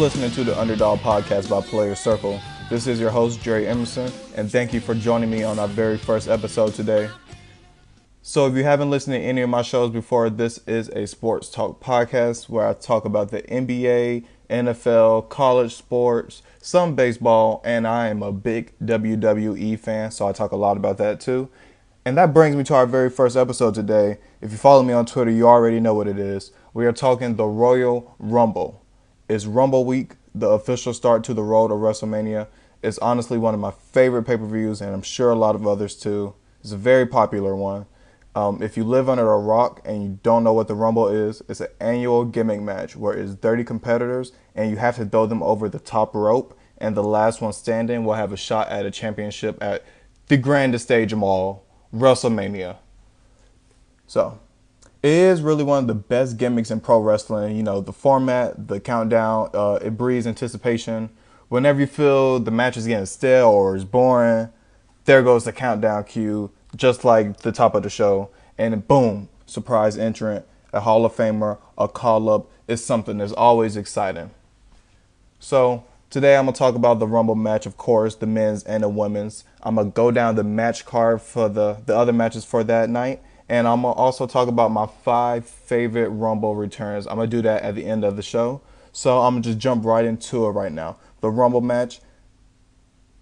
Listening to the Underdog Podcast by Playerz Circle. This is your host, Jerry Emerson, and thank you for joining me on our very first episode today. So, if you haven't listened to any of my shows before, this is a sports talk podcast where I talk about the NBA, NFL, college sports, some baseball, and I am a big WWE fan, so I talk a lot about that too. And that brings me to our very first episode today. If you follow me on Twitter, you already know what it is. We are talking the Royal Rumble. It's Rumble Week, the official start to the road of WrestleMania. It's honestly one of my favorite pay per views, and I'm sure a lot of others too. It's a very popular one. Um, if you live under a rock and you don't know what the Rumble is, it's an annual gimmick match where it's 30 competitors and you have to throw them over the top rope, and the last one standing will have a shot at a championship at the grandest stage of all, WrestleMania. So, is really one of the best gimmicks in pro wrestling. You know, the format, the countdown, uh, it breeds anticipation. Whenever you feel the match is getting stale or is boring, there goes the countdown cue, just like the top of the show. And boom, surprise entrant, a Hall of Famer, a call up is something that's always exciting. So, today I'm going to talk about the Rumble match, of course, the men's and the women's. I'm going to go down the match card for the, the other matches for that night and I'm gonna also talk about my five favorite Rumble returns. I'm gonna do that at the end of the show. So I'm gonna just jump right into it right now. The Rumble match.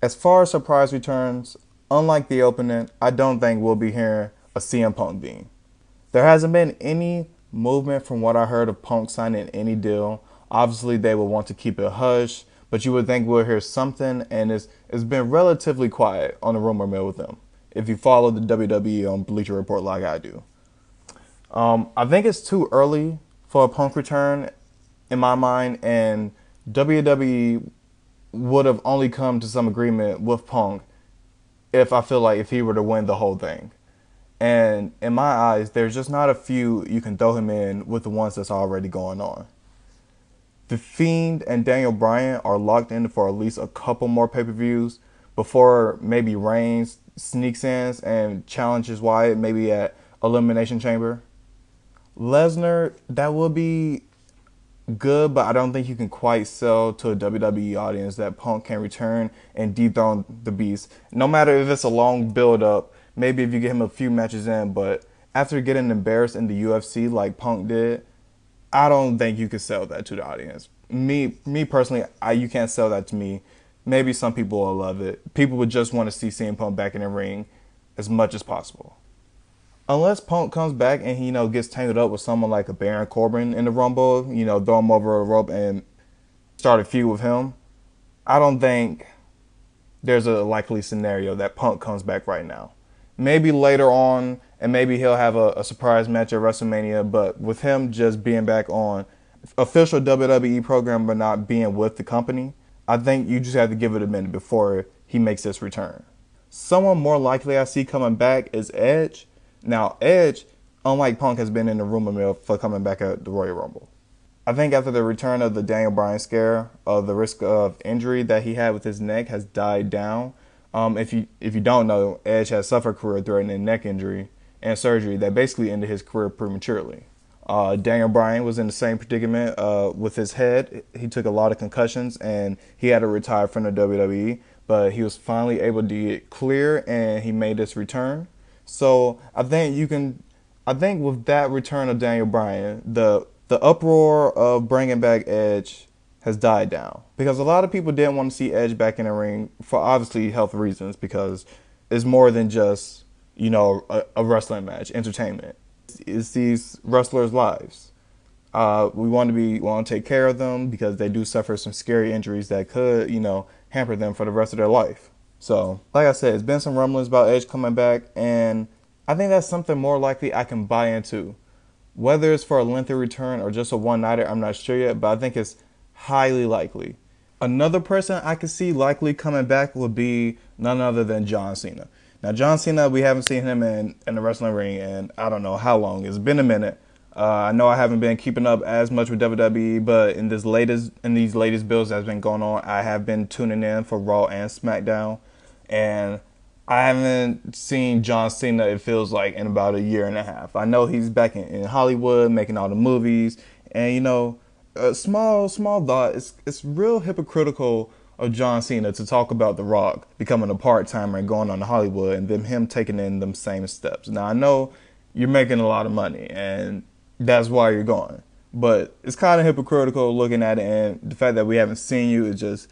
As far as surprise returns, unlike the opening, I don't think we'll be hearing a CM Punk being. There hasn't been any movement from what I heard of Punk signing any deal. Obviously, they would want to keep it hush, but you would think we'll hear something, and it's it's been relatively quiet on the rumor mill with them if you follow the WWE on Bleacher Report like I do. Um, I think it's too early for a Punk return in my mind, and WWE would have only come to some agreement with Punk if I feel like if he were to win the whole thing. And in my eyes, there's just not a few you can throw him in with the ones that's already going on. The Fiend and Daniel Bryan are locked in for at least a couple more pay per views before maybe Reigns sneaks in and challenges Wyatt maybe at Elimination Chamber. Lesnar, that would be good, but I don't think you can quite sell to a WWE audience that Punk can return and dethrone the Beast. No matter if it's a long build up, maybe if you get him a few matches in, but after getting embarrassed in the UFC like Punk did, I don't think you could sell that to the audience. Me, me personally, I, you can't sell that to me maybe some people will love it. People would just want to see CM Punk back in the ring as much as possible. Unless Punk comes back and he, you know, gets tangled up with someone like a Baron Corbin in the Rumble, you know, throw him over a rope and start a feud with him, I don't think there's a likely scenario that Punk comes back right now. Maybe later on, and maybe he'll have a, a surprise match at WrestleMania, but with him just being back on official WWE program but not being with the company, I think you just have to give it a minute before he makes this return. Someone more likely I see coming back is Edge. Now, Edge, unlike Punk, has been in the rumor mill for coming back at the Royal Rumble. I think after the return of the Daniel Bryan scare, uh, the risk of injury that he had with his neck has died down. Um, if you if you don't know, Edge has suffered career-threatening neck injury and surgery that basically ended his career prematurely. Uh, Daniel Bryan was in the same predicament uh, with his head. He took a lot of concussions and he had to retire from the WWE, but he was finally able to get clear and he made his return. So I think you can, I think with that return of Daniel Bryan, the the uproar of bringing back Edge has died down because a lot of people didn't want to see Edge back in the ring for obviously health reasons because it's more than just you know a, a wrestling match, entertainment it's these wrestlers' lives. Uh, we want to be want to take care of them because they do suffer some scary injuries that could, you know, hamper them for the rest of their life. So, like I said, it's been some rumblings about Edge coming back, and I think that's something more likely I can buy into. Whether it's for a lengthy return or just a one nighter, I'm not sure yet, but I think it's highly likely. Another person I could see likely coming back would be none other than John Cena. Now, John Cena, we haven't seen him in, in the wrestling ring in I don't know how long. It's been a minute. Uh, I know I haven't been keeping up as much with WWE, but in this latest in these latest builds that's been going on, I have been tuning in for Raw and SmackDown, and I haven't seen John Cena. It feels like in about a year and a half. I know he's back in, in Hollywood making all the movies, and you know, a small small thought. It's it's real hypocritical of John Cena to talk about The Rock becoming a part timer and going on to Hollywood, and then him taking in them same steps. Now I know you're making a lot of money, and that's why you're going. But it's kind of hypocritical looking at it, and the fact that we haven't seen you is just,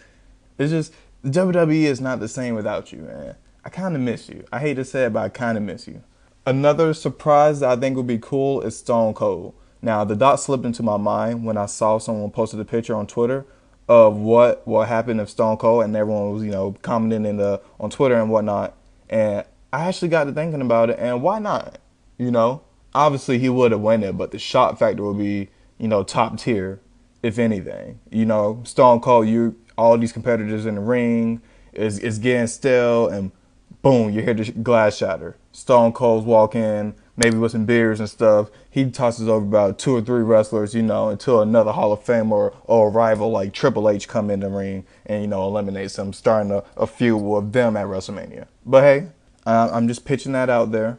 it's just the WWE is not the same without you, man. I kind of miss you. I hate to say it, but I kind of miss you. Another surprise that I think would be cool is Stone Cold. Now, the dot slipped into my mind when I saw someone posted a picture on Twitter of what what happened if Stone Cold, and everyone was you know commenting in the on Twitter and whatnot. And I actually got to thinking about it, and why not? You know, obviously he would have won it, but the shock factor would be you know top tier, if anything. You know, Stone Cold, you all these competitors in the ring is is getting stale and boom, you hear the glass shatter. Stone Cold's walk in, maybe with some beers and stuff. He tosses over about two or three wrestlers, you know, until another Hall of Fame or, or a rival like Triple H come in the ring and, you know, eliminates them, starting a, a feud with them at WrestleMania. But hey, I'm just pitching that out there.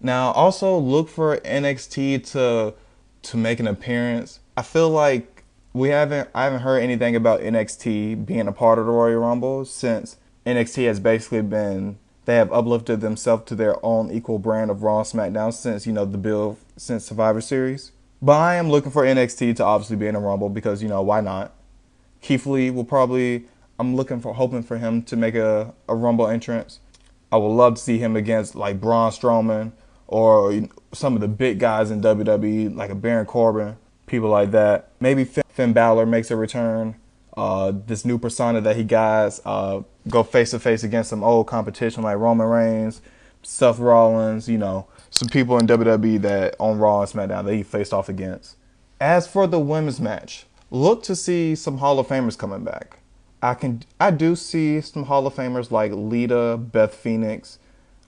Now, also look for NXT to to make an appearance. I feel like we haven't I haven't heard anything about NXT being a part of the Royal Rumble since NXT has basically been they have uplifted themselves to their own equal brand of Raw SmackDown since, you know, the build since Survivor Series. But I am looking for NXT to obviously be in a Rumble because, you know, why not? Keith Lee will probably, I'm looking for, hoping for him to make a, a Rumble entrance. I would love to see him against like Braun Strowman or some of the big guys in WWE, like a Baron Corbin, people like that. Maybe Finn, Finn Balor makes a return. Uh, this new persona that he got, uh, go face to face against some old competition like Roman Reigns, Seth Rollins, you know, some people in WWE that on Raw and SmackDown that he faced off against. As for the women's match, look to see some Hall of Famers coming back. I can I do see some Hall of Famers like Lita, Beth Phoenix,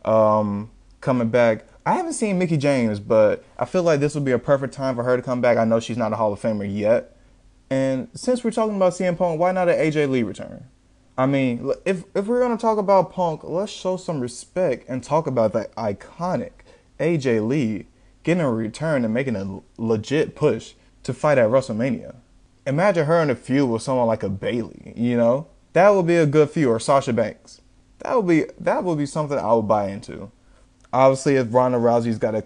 um, coming back. I haven't seen Mickie James, but I feel like this would be a perfect time for her to come back. I know she's not a Hall of Famer yet. And since we're talking about CM Punk, why not an AJ Lee return? I mean, if if we're gonna talk about Punk, let's show some respect and talk about that iconic AJ Lee getting a return and making a legit push to fight at WrestleMania. Imagine her in a feud with someone like a Bayley, you know? That would be a good feud, or Sasha Banks. That would be that would be something I would buy into. Obviously, if Ronda Rousey's got to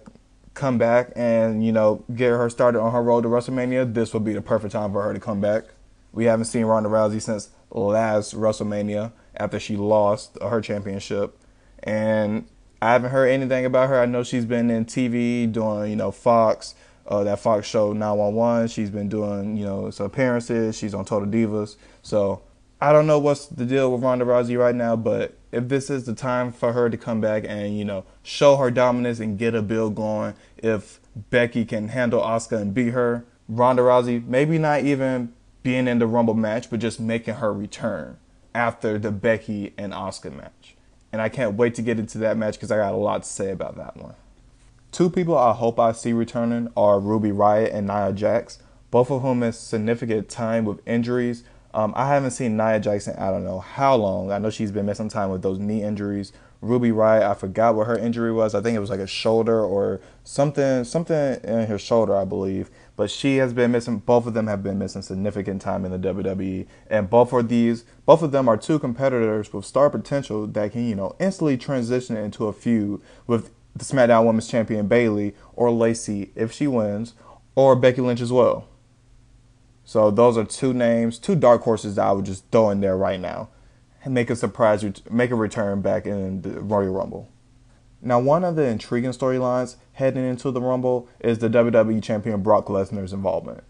come back and you know get her started on her road to WrestleMania, this would be the perfect time for her to come back. We haven't seen Ronda Rousey since last WrestleMania after she lost her championship. And I haven't heard anything about her. I know she's been in TV doing, you know, Fox, uh, that Fox show 911. She's been doing, you know, some appearances. She's on Total Divas. So I don't know what's the deal with Ronda Rousey right now, but if this is the time for her to come back and, you know, show her dominance and get a build going, if Becky can handle Asuka and beat her, Ronda Rousey, maybe not even being in the Rumble match, but just making her return after the Becky and Asuka match. And I can't wait to get into that match because I got a lot to say about that one. Two people I hope I see returning are Ruby Riott and Nia Jax, both of whom miss significant time with injuries. Um, I haven't seen Nia Jackson, I don't know how long. I know she's been missing time with those knee injuries. Ruby Riott, I forgot what her injury was. I think it was like a shoulder or something, something in her shoulder, I believe. But she has been missing. Both of them have been missing significant time in the WWE, and both of these, both of them are two competitors with star potential that can, you know, instantly transition into a feud with the SmackDown Women's Champion Bayley or Lacey if she wins, or Becky Lynch as well. So those are two names, two dark horses that I would just throw in there right now and make a surprise, make a return back in the Royal Rumble. Now, one of the intriguing storylines heading into the Rumble is the WWE Champion Brock Lesnar's involvement.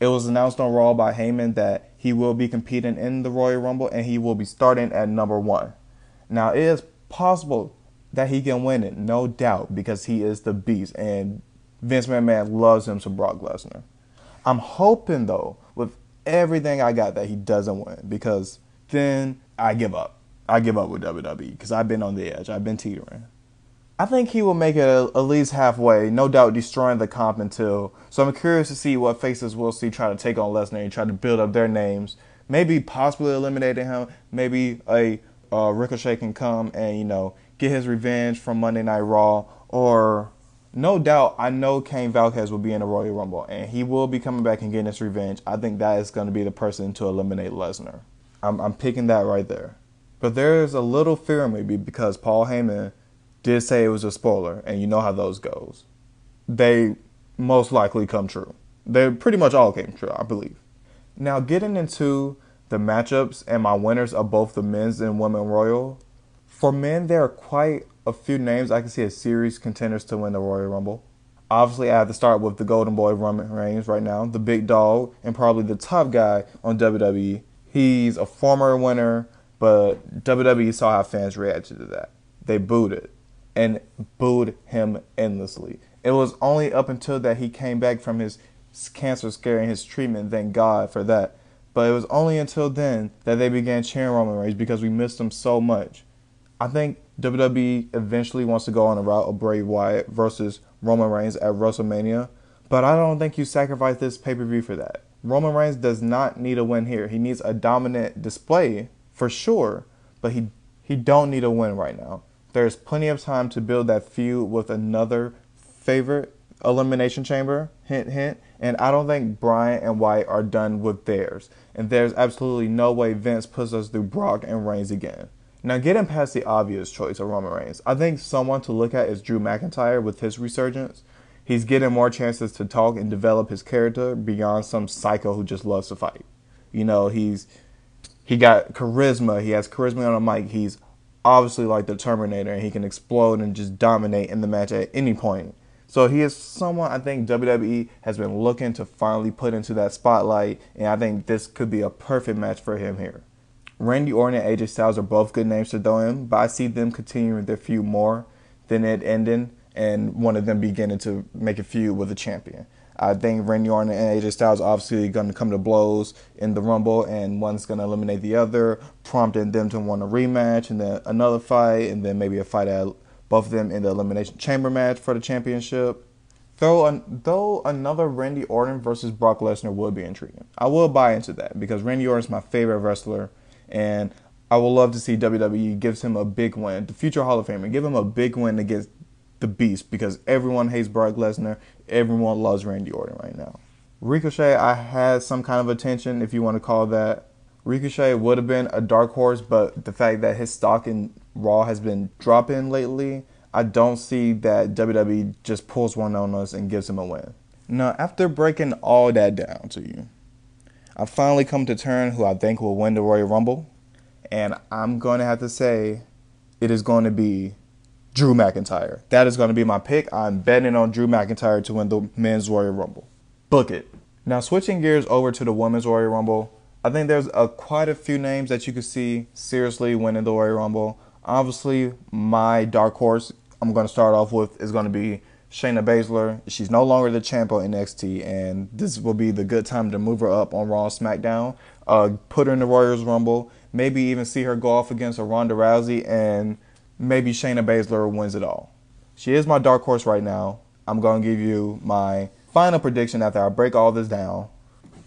It was announced on Raw by Heyman that he will be competing in the Royal Rumble and he will be starting at number one. Now, it is possible that he can win it, no doubt, because he is the beast and Vince McMahon loves him some Brock Lesnar. I'm hoping, though, everything I got, that he doesn't win because then I give up. I give up with WWE because I've been on the edge. I've been teetering. I think he will make it at least halfway, no doubt destroying the comp until. So I'm curious to see what faces we'll see try to take on Lesnar and try to build up their names. Maybe possibly eliminating him. Maybe a uh, Ricochet can come and you know get his revenge from Monday Night Raw, or no doubt, I know Cain Velasquez will be in the Royal Rumble, and he will be coming back and getting his revenge. I think that is going to be the person to eliminate Lesnar. I'm, I'm picking that right there. But there's a little fear in me because Paul Heyman did say it was a spoiler, and you know how those goes. They most likely come true. They pretty much all came true, I believe. Now, getting into the matchups and my winners of both the men's and women Royal, for men, there are quite a few names I can see as serious contenders to win the Royal Rumble. Obviously, I have to start with the Golden Boy Roman Reigns right now, the big dog, and probably the top guy on WWE. He's a former winner, but WWE saw how fans reacted to that. They booed it and booed him endlessly. It was only up until that he came back from his cancer scare and his treatment, thank God for that. But it was only until then that they began cheering Roman Reigns because we missed him so much. I think WWE eventually wants to go on the route of Bray Wyatt versus Roman Reigns at WrestleMania, but I don't think you sacrifice this pay per view for that. Roman Reigns does not need a win here. He needs a dominant display for sure, but he he don't need a win right now. There's plenty of time to build that feud with another favorite elimination chamber. Hint hint. And I don't think Bryan and Wyatt are done with theirs. And there's absolutely no way Vince puts us through Brock and Reigns again. Now, getting past the obvious choice of Roman Reigns, I think someone to look at is Drew McIntyre with his resurgence. He's getting more chances to talk and develop his character beyond some psycho who just loves to fight. You know, he's he got charisma. He has charisma on a mic. He's obviously like the Terminator, and he can explode and just dominate in the match at any point. So he is someone I think WWE has been looking to finally put into that spotlight, and I think this could be a perfect match for him here. Randy Orton and AJ Styles are both good names to throw in, but I see them continuing their feud more than it ending and one of them beginning to make a feud with a champion. I think Randy Orton and AJ Styles are obviously going to come to blows in the Rumble, and one's going to eliminate the other, prompting them to want a rematch, and then another fight, and then maybe a fight at both of them in the Elimination Chamber match for the championship. Though, an, though another Randy Orton versus Brock Lesnar would be intriguing. I will buy into that because Randy Orton is my favorite wrestler and I would love to see WWE gives him a big win, the future Hall of Famer, give him a big win against the Beast because everyone hates Brock Lesnar, everyone loves Randy Orton right now. Ricochet, I had some kind of attention, if you want to call that. Ricochet would have been a dark horse, but the fact that his stock in Raw has been dropping lately, I don't see that WWE just pulls one on us and gives him a win. Now, after breaking all that down to you, I finally come to turn who I think will win the Royal Rumble, and I'm going to have to say it is going to be Drew McIntyre. That is going to be my pick. I'm betting on Drew McIntyre to win the Men's Royal Rumble. Book it. Now, switching gears over to the Women's Royal Rumble, I think there's a, quite a few names that you could see seriously winning the Royal Rumble. Obviously, my dark horse I'm going to start off with is going to be Shayna Baszler. She's no longer the champ on NXT, and this will be the good time to move her up on Raw SmackDown, uh, put her in the Royals Rumble, maybe even see her go off against a Ronda Rousey, and maybe Shayna Baszler wins it all. She is my dark horse right now. I'm going to give you my final prediction after I break all this down.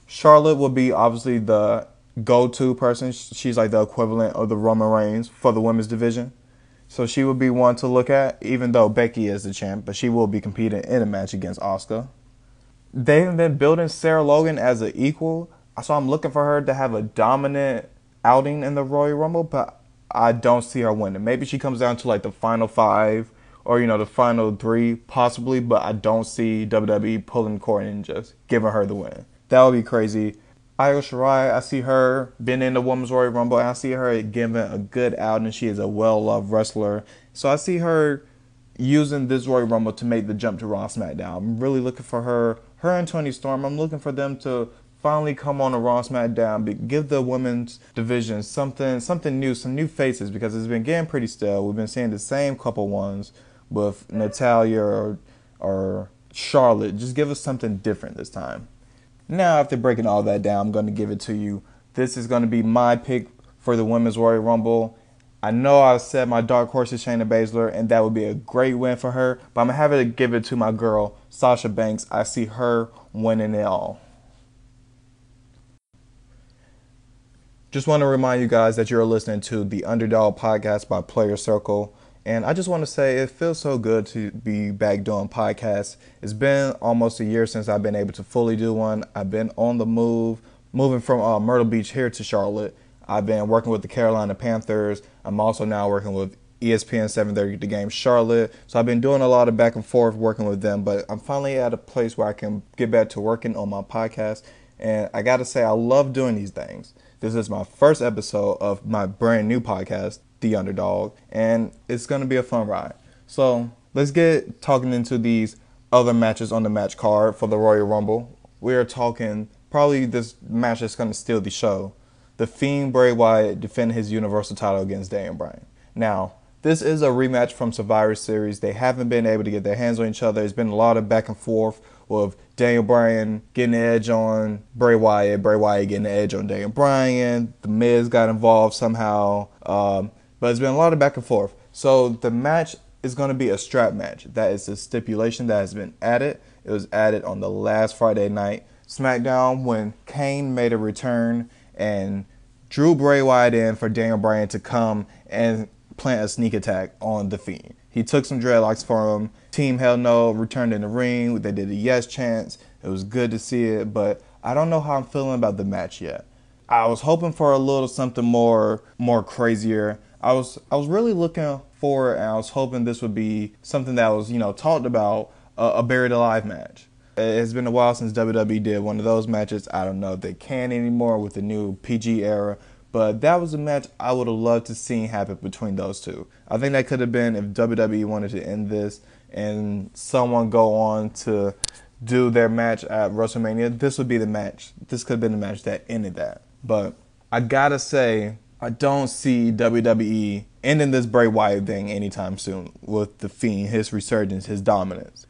Charlotte will be obviously the go to person. She's like the equivalent of the Roman Reigns for the women's division. So she would be one to look at, even though Becky is the champ, but she will be competing in a match against Asuka. They've been building Sarah Logan as an equal, so I'm looking for her to have a dominant outing in the Royal Rumble, but I don't see her winning. Maybe she comes down to like the final five or you know the final three possibly, but I don't see WWE pulling Courtney and just giving her the win. That would be crazy. Io Shirai, I see her been in the Women's Royal Rumble. I see her giving a good outing. She is a well-loved wrestler. So I see her using this Royal Rumble to make the jump to Raw SmackDown. I'm really looking for her, her and Toni Storm. I'm looking for them to finally come on a Raw SmackDown, give the women's division something, something new, some new faces because it's been getting pretty stale. We've been seeing the same couple ones with Natalya or, or Charlotte. Just give us something different this time. Now, after breaking all that down, I'm going to give it to you. This is going to be my pick for the Women's Royal Rumble. I know I said my dark horse is Shayna Baszler, and that would be a great win for her, but I'm going to have to give it to my girl, Sasha Banks. I see her winning it all. Just want to remind you guys that you're listening to the Underdog podcast by Playerz Circle. And I just want to say it feels so good to be back doing podcasts. It's been almost a year since I've been able to fully do one. I've been on the move, moving from uh, Myrtle Beach here to Charlotte. I've been working with the Carolina Panthers. I'm also now working with ESPN 730 The Game Charlotte. So I've been doing a lot of back and forth working with them, but I'm finally at a place where I can get back to working on my podcast. And I got to say, I love doing these things. This is my first episode of my brand new podcast, The Underdog, and it's going to be a fun ride. So let's get talking into these other matches on the match card for the Royal Rumble. We are talking probably this match that's going to steal the show. The Fiend Bray Wyatt defending his Universal title against Daniel Bryan. Now, this is a rematch from Survivor Series. They haven't been able to get their hands on each other. There's been a lot of back and forth with Daniel Bryan getting the edge on Bray Wyatt, Bray Wyatt getting the edge on Daniel Bryan. The Miz got involved somehow, um, but it's been a lot of back and forth. So the match is going to be a strap match. That is the stipulation that has been added. It was added on the last Friday night SmackDown when Kane made a return and drew Bray Wyatt in for Daniel Bryan to come and plant a sneak attack on the Fiend. He took some dreadlocks for him. Team Hell No returned in the ring. They did a yes chance. It was good to see it, but I don't know how I'm feeling about the match yet. I was hoping for a little something more more crazier. I was I was really looking for and I was hoping this would be something that was, you know, talked about a buried alive match. It's been a while since WWE did one of those matches. I don't know if they can anymore with the new PG era, but that was a match I would have loved to see happen between those two. I think that could have been if WWE wanted to end this and someone go on to do their match at WrestleMania. This would be the match. This could have been the match that ended that. But I gotta say, I don't see WWE ending this Bray Wyatt thing anytime soon with the Fiend, his resurgence, his dominance.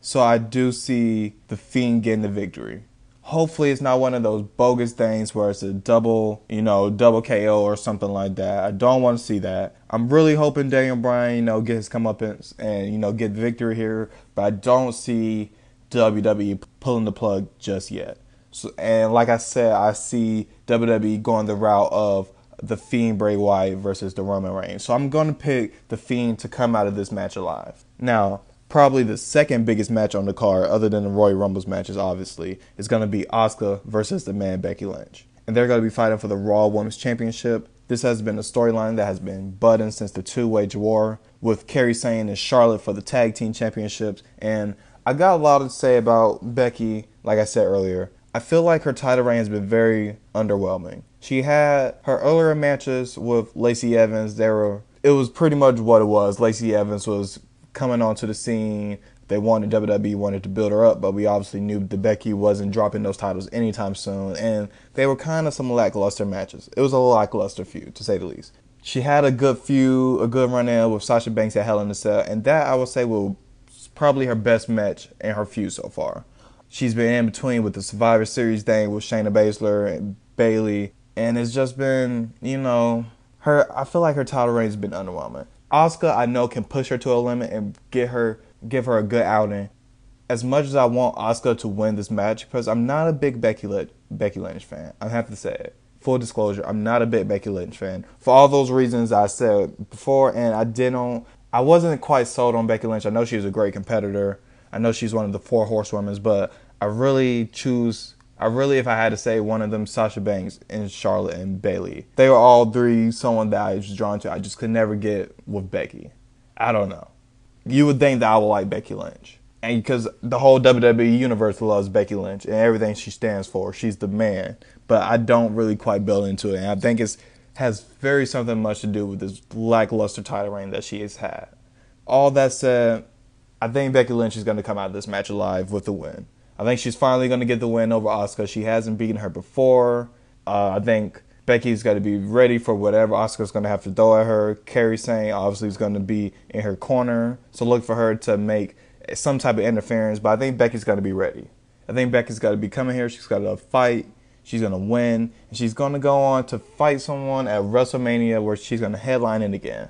So I do see the Fiend getting the victory hopefully it's not one of those bogus things where it's a double, you know, double KO or something like that. I don't want to see that. I'm really hoping Daniel Bryan, you know, get his comeuppance and, you know, get victory here, but I don't see WWE pulling the plug just yet. So, and like I said, I see WWE going the route of the Fiend Bray Wyatt versus the Roman Reigns. So I'm going to pick the Fiend to come out of this match alive. Now, probably the second biggest match on the card, other than the Royal Rumbles matches, obviously, is going to be Asuka versus the man Becky Lynch. And they're going to be fighting for the Raw Women's Championship. This has been a storyline that has been budding since the two way war with Kairi Sane and Charlotte for the tag team championships. And I got a lot to say about Becky, like I said earlier. I feel like her title reign has been very underwhelming. She had her earlier matches with Lacey Evans. There were it was pretty much what it was. Lacey Evans was coming onto the scene. They wanted WWE wanted to build her up, but we obviously knew that Becky wasn't dropping those titles anytime soon, and they were kind of some lackluster matches. It was a lackluster feud, to say the least. She had a good feud, a good run in with Sasha Banks at Hell in a Cell, and that I would say was probably her best match in her feud so far. She's been in between with the Survivor Series thing with Shayna Baszler and Bayley, and it's just been, you know, her. I feel like her title reign has been underwhelming. Asuka, I know, can push her to a limit and get her give her a good outing. As much as I want Asuka to win this match, because I'm not a big Becky, Lynch, Becky Lynch fan, I have to say it. Full disclosure, I'm not a big Becky Lynch fan for all those reasons I said before, and I didn't. I wasn't quite sold on Becky Lynch. I know she's a great competitor. I know she's one of the four horsewomen, but I really choose I really, if I had to say one of them, Sasha Banks and Charlotte and Bayley, they were all three someone that I was drawn to. I just could never get with Becky. I don't know. You would think that I would like Becky Lynch. And because the whole WWE universe loves Becky Lynch and everything she stands for, she's the man. But I don't really quite build into it. And I think it has very something much to do with this lackluster title reign that she has had. All that said, I think Becky Lynch is going to come out of this match alive with a win. I think she's finally going to get the win over Asuka. She hasn't beaten her before. Uh, I think Becky's got to be ready for whatever Asuka's going to have to throw at her. Kairi Sane obviously is going to be in her corner, so look for her to make some type of interference. But I think Becky's got to be ready. I think Becky's got to be coming here. She's got to fight. She's going to win. And she's going to go on to fight someone at WrestleMania where she's going to headline it again.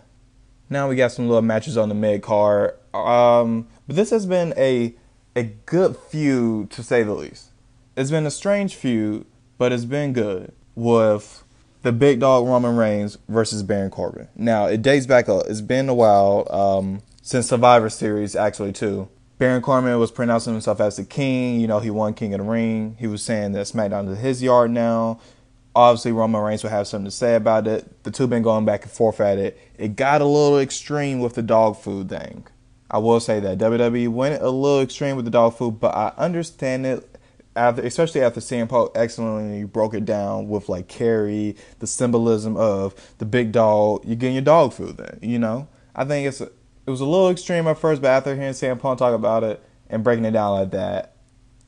Now we got some little matches on the mid card. Um, but this has been a a good feud to say the least. It's been a strange feud, but it's been good with the big dog Roman Reigns versus Baron Corbin. Now it dates back. A, it's been a while um, since Survivor Series, actually, too. Baron Corbin was pronouncing himself as the king. You know, he won King of the Ring. He was saying that SmackDown is his yard now. Obviously, Roman Reigns will have something to say about it. The two been going back and forth at it. It got a little extreme with the dog food thing. I will say that WWE went a little extreme with the dog food, but I understand it. After, especially after CM Punk excellently broke it down with like Kerry, the symbolism of the big dog, you're getting your dog food. Then you know, I think it's it was a little extreme at first, but after hearing CM Punk talk about it and breaking it down like that,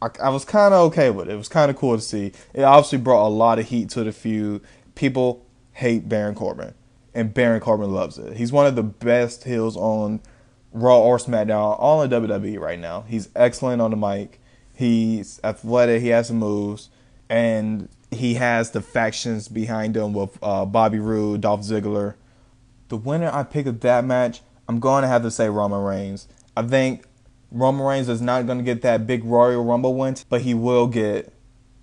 I, I was kind of okay with it. It was kind of cool to see. It obviously brought a lot of heat to the feud. People hate Baron Corbin, and Baron Corbin loves it. He's one of the best heels on Raw or SmackDown, all in WWE right now. He's excellent on the mic. He's athletic. He has some moves, and he has the factions behind him with uh, Bobby Roode, Dolph Ziggler. The winner I pick of that match, I'm going to have to say Roman Reigns. I think Roman Reigns is not going to get that big Royal Rumble win, but he will get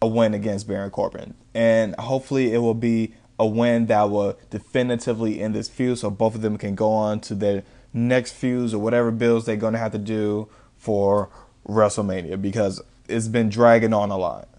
a win against Baron Corbin, and hopefully it will be a win that will definitively end this feud, so both of them can go on to their next feuds or whatever bills they're going to have to do for WrestleMania because it's been dragging on a lot.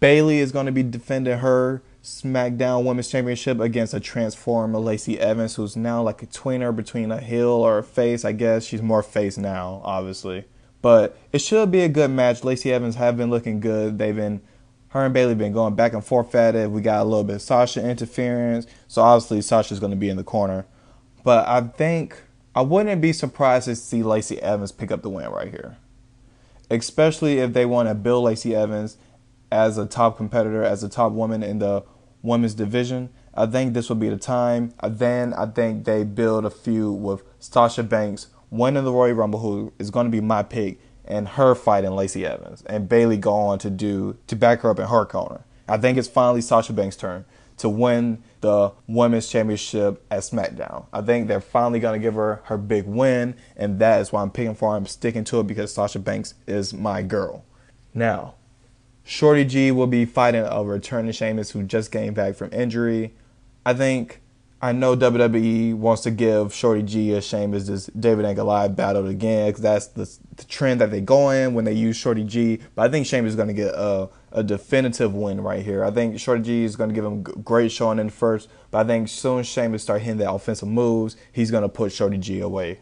Bayley is going to be defending her SmackDown Women's Championship against a transformer Lacey Evans, who's now like a tweener between a heel or a face. I guess she's more face now, obviously. But it should be a good match. Lacey Evans have been looking good. They've been her and Bayley been going back and forth at it. We got a little bit of Sasha interference, so obviously Sasha's going to be in the corner. But I think I wouldn't be surprised to see Lacey Evans pick up the win right here. Especially if they want to build Lacey Evans as a top competitor, as a top woman in the women's division. I think this will be the time. Uh, then I think they build a feud with Sasha Banks winning the Royal Rumble, who is going to be my pick, and her fighting Lacey Evans, and Bayley go on to do to back her up in her corner. I think it's finally Sasha Banks' turn to win the women's championship at SmackDown. I think they're finally going to give her her big win, and that is why I'm picking for her. I'm sticking to it because Sasha Banks is my girl. Now, Shorty G will be fighting a returning Sheamus who just came back from injury. I think I know WWE wants to give Shorty G a Sheamus this David and Goliath battle again because that's the, the, trend that they go in when they use Shorty G. But I think Sheamus is going to get a, a definitive win right here. I think Shorty G is going to give him great showing in first, but I think soon as Sheamus start hitting the offensive moves, he's going to put Shorty G away.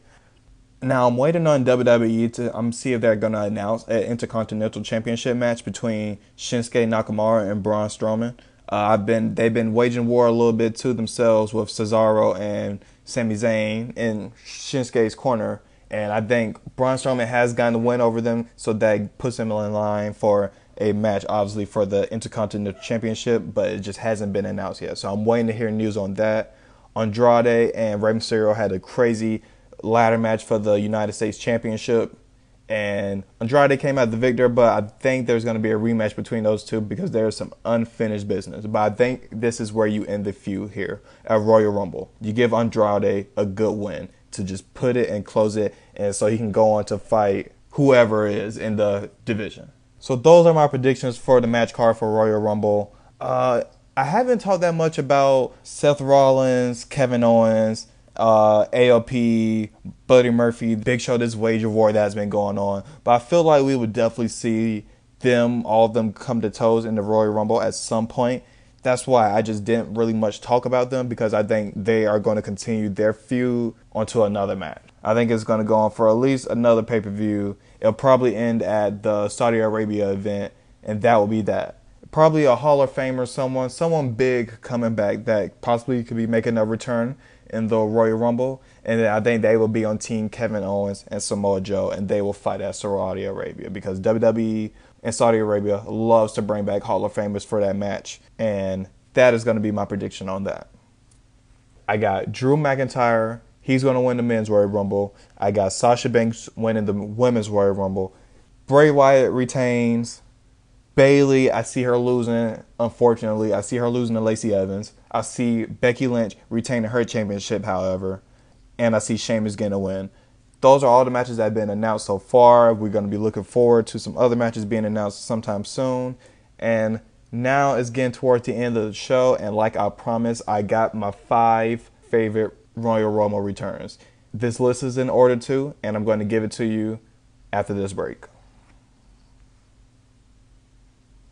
Now I'm waiting on WWE to um, see if they're going to announce an Intercontinental Championship match between Shinsuke Nakamura and Braun Strowman. Uh, I've been they've been waging war a little bit to themselves with Cesaro and Sami Zayn in Shinsuke's corner, and I think Braun Strowman has gotten the win over them, so that puts him in line for a match, obviously for the Intercontinental Championship, but it just hasn't been announced yet. So I'm waiting to hear news on that. Andrade and Rey Mysterio had a crazy ladder match for the United States Championship and Andrade came out the victor, but I think there's going to be a rematch between those two because there's some unfinished business. But I think this is where you end the feud here at Royal Rumble. You give Andrade a good win to just put it and close it, and so he can go on to fight whoever is in the division. So those are my predictions for the match card for Royal Rumble. Uh, I haven't talked that much about Seth Rollins, Kevin Owens, uh, AOP, Buddy Murphy, Big Show, this wage of war that's been going on. But I feel like we would definitely see them, all of them, come to toes in the Royal Rumble at some point. That's why I just didn't really much talk about them because I think they are going to continue their feud onto another match. I think it's going to go on for at least another pay per view. It'll probably end at the Saudi Arabia event, and that will be that. Probably a Hall of Famer, someone, someone big coming back that possibly could be making a return in the Royal Rumble, and I think they will be on Team Kevin Owens and Samoa Joe, and they will fight at Saudi Arabia because WWE and Saudi Arabia loves to bring back Hall of Famers for that match, and that is going to be my prediction on that. I got Drew McIntyre. He's going to win the men's Royal Rumble. I got Sasha Banks winning the women's Royal Rumble. Bray Wyatt retains. Bayley, I see her losing. Unfortunately, I see her losing to Lacey Evans. I see Becky Lynch retaining her championship, however, and I see Sheamus getting a win. Those are all the matches that have been announced so far. We're going to be looking forward to some other matches being announced sometime soon. And Now it's getting towards the end of the show, and like I promised, I got my five favorite Royal Rumble returns. This list is in order too, and I'm going to give it to you after this break.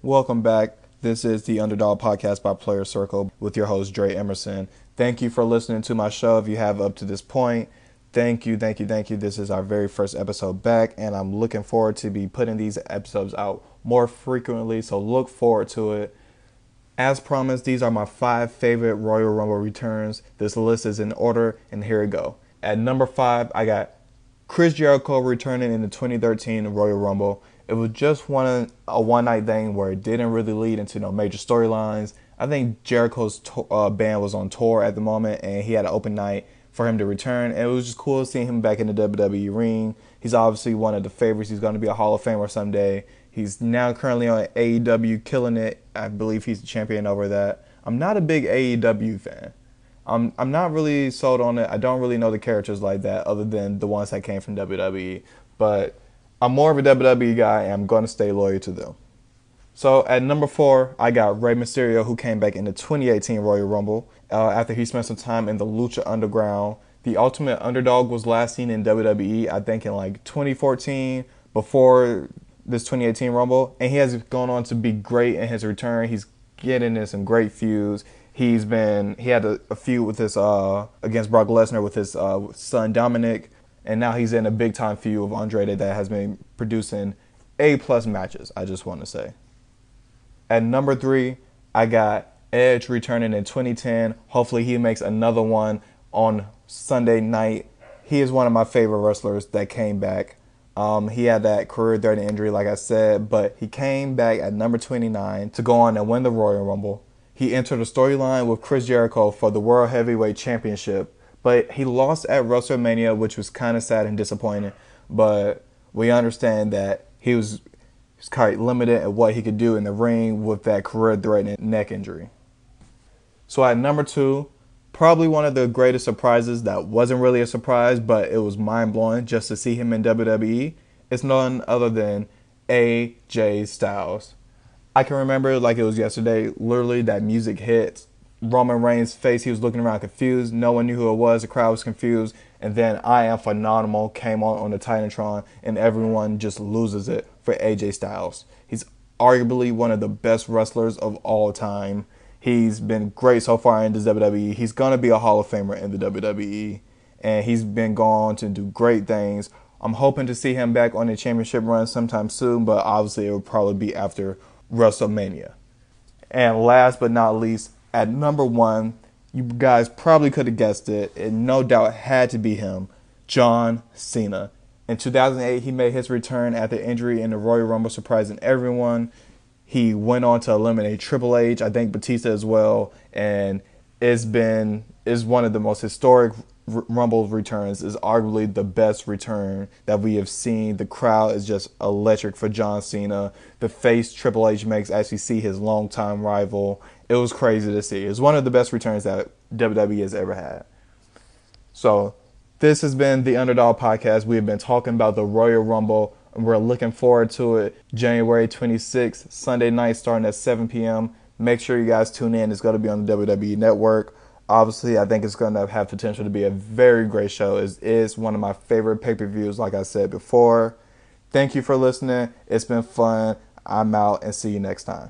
Welcome back. This is the Underdog Podcast by Playerz Circle with your host, Dre Emerson. Thank you for listening to my show. If you have up to this point, thank you, thank you, thank you. This is our very first episode back, and I'm looking forward to be putting these episodes out more frequently. So look forward to it. As promised, these are my five favorite Royal Rumble returns. This list is in order, and here we go. At number five, I got Chris Jericho returning in the 2013 Royal Rumble. It was just one a one night thing where it didn't really lead into no major storylines. I think Jericho's to- uh, band was on tour at the moment, and he had an open night for him to return. And it was just cool seeing him back in the WWE ring. He's obviously one of the favorites. He's going to be a Hall of Famer someday. He's now currently on AEW, killing it. I believe he's the champion over that. I'm not a big AEW fan. I'm I'm not really sold on it. I don't really know the characters like that, other than the ones that came from WWE. But I'm more of a WWE guy, and I'm going to stay loyal to them. So at number four, I got Rey Mysterio, who came back in the 2018 Royal Rumble uh, after he spent some time in the Lucha Underground. The Ultimate Underdog was last seen in WWE, I think, in like 2014, before this 2018 Rumble, and he has gone on to be great in his return. He's getting in some great feuds. He's been he had a, a feud with his uh against Brock Lesnar with his uh, son Dominic and now he's in a big time feud with Andrade that has been producing A plus matches. I just want to say. At number three, I got Edge returning in 2010. Hopefully, he makes another one on Sunday night. He is one of my favorite wrestlers that came back. Um, he had that career-threatening injury, like I said, but he came back at number 29 to go on and win the Royal Rumble. He entered a storyline with Chris Jericho for the World Heavyweight Championship but he lost at WrestleMania, which was kind of sad and disappointing. But we understand that he was, was quite limited at what he could do in the ring with that career-threatening neck injury. So at number two, probably one of the greatest surprises that wasn't really a surprise, but it was mind blowing just to see him in WWE. It's none other than AJ Styles. I can remember like it was yesterday, literally that music hit Roman Reigns' face. He was looking around confused. No one knew who it was. The crowd was confused. And then I Am Phenomenal came on on the Titantron, and everyone just loses it for AJ Styles. He's arguably one of the best wrestlers of all time. He's been great so far in the WWE. He's going to be a Hall of Famer in the WWE. And he's been gone to do great things. I'm hoping to see him back on the championship run sometime soon, but obviously it will probably be after WrestleMania. And last but not least, at number one, you guys probably could have guessed it. It no doubt had to be him, John Cena. In 2008, he made his return after injury in the Royal Rumble, surprising everyone. He went on to eliminate Triple H, I think Batista as well, and it's been is one of the most historic Rumble returns. Is arguably the best return that we have seen. The crowd is just electric for John Cena. The face Triple H makes as we see his longtime rival, it was crazy to see. It's one of the best returns that WWE has ever had. So, this has been the Underdog Podcast. We have been talking about the Royal Rumble, and we're looking forward to it. January 26th, Sunday night, starting at 7 p.m. Make sure you guys tune in. It's going to be on the WWE Network. Obviously, I think it's going to have potential to be a very great show. It is one of my favorite pay per views, like I said before. Thank you for listening. It's been fun. I'm out and see you next time.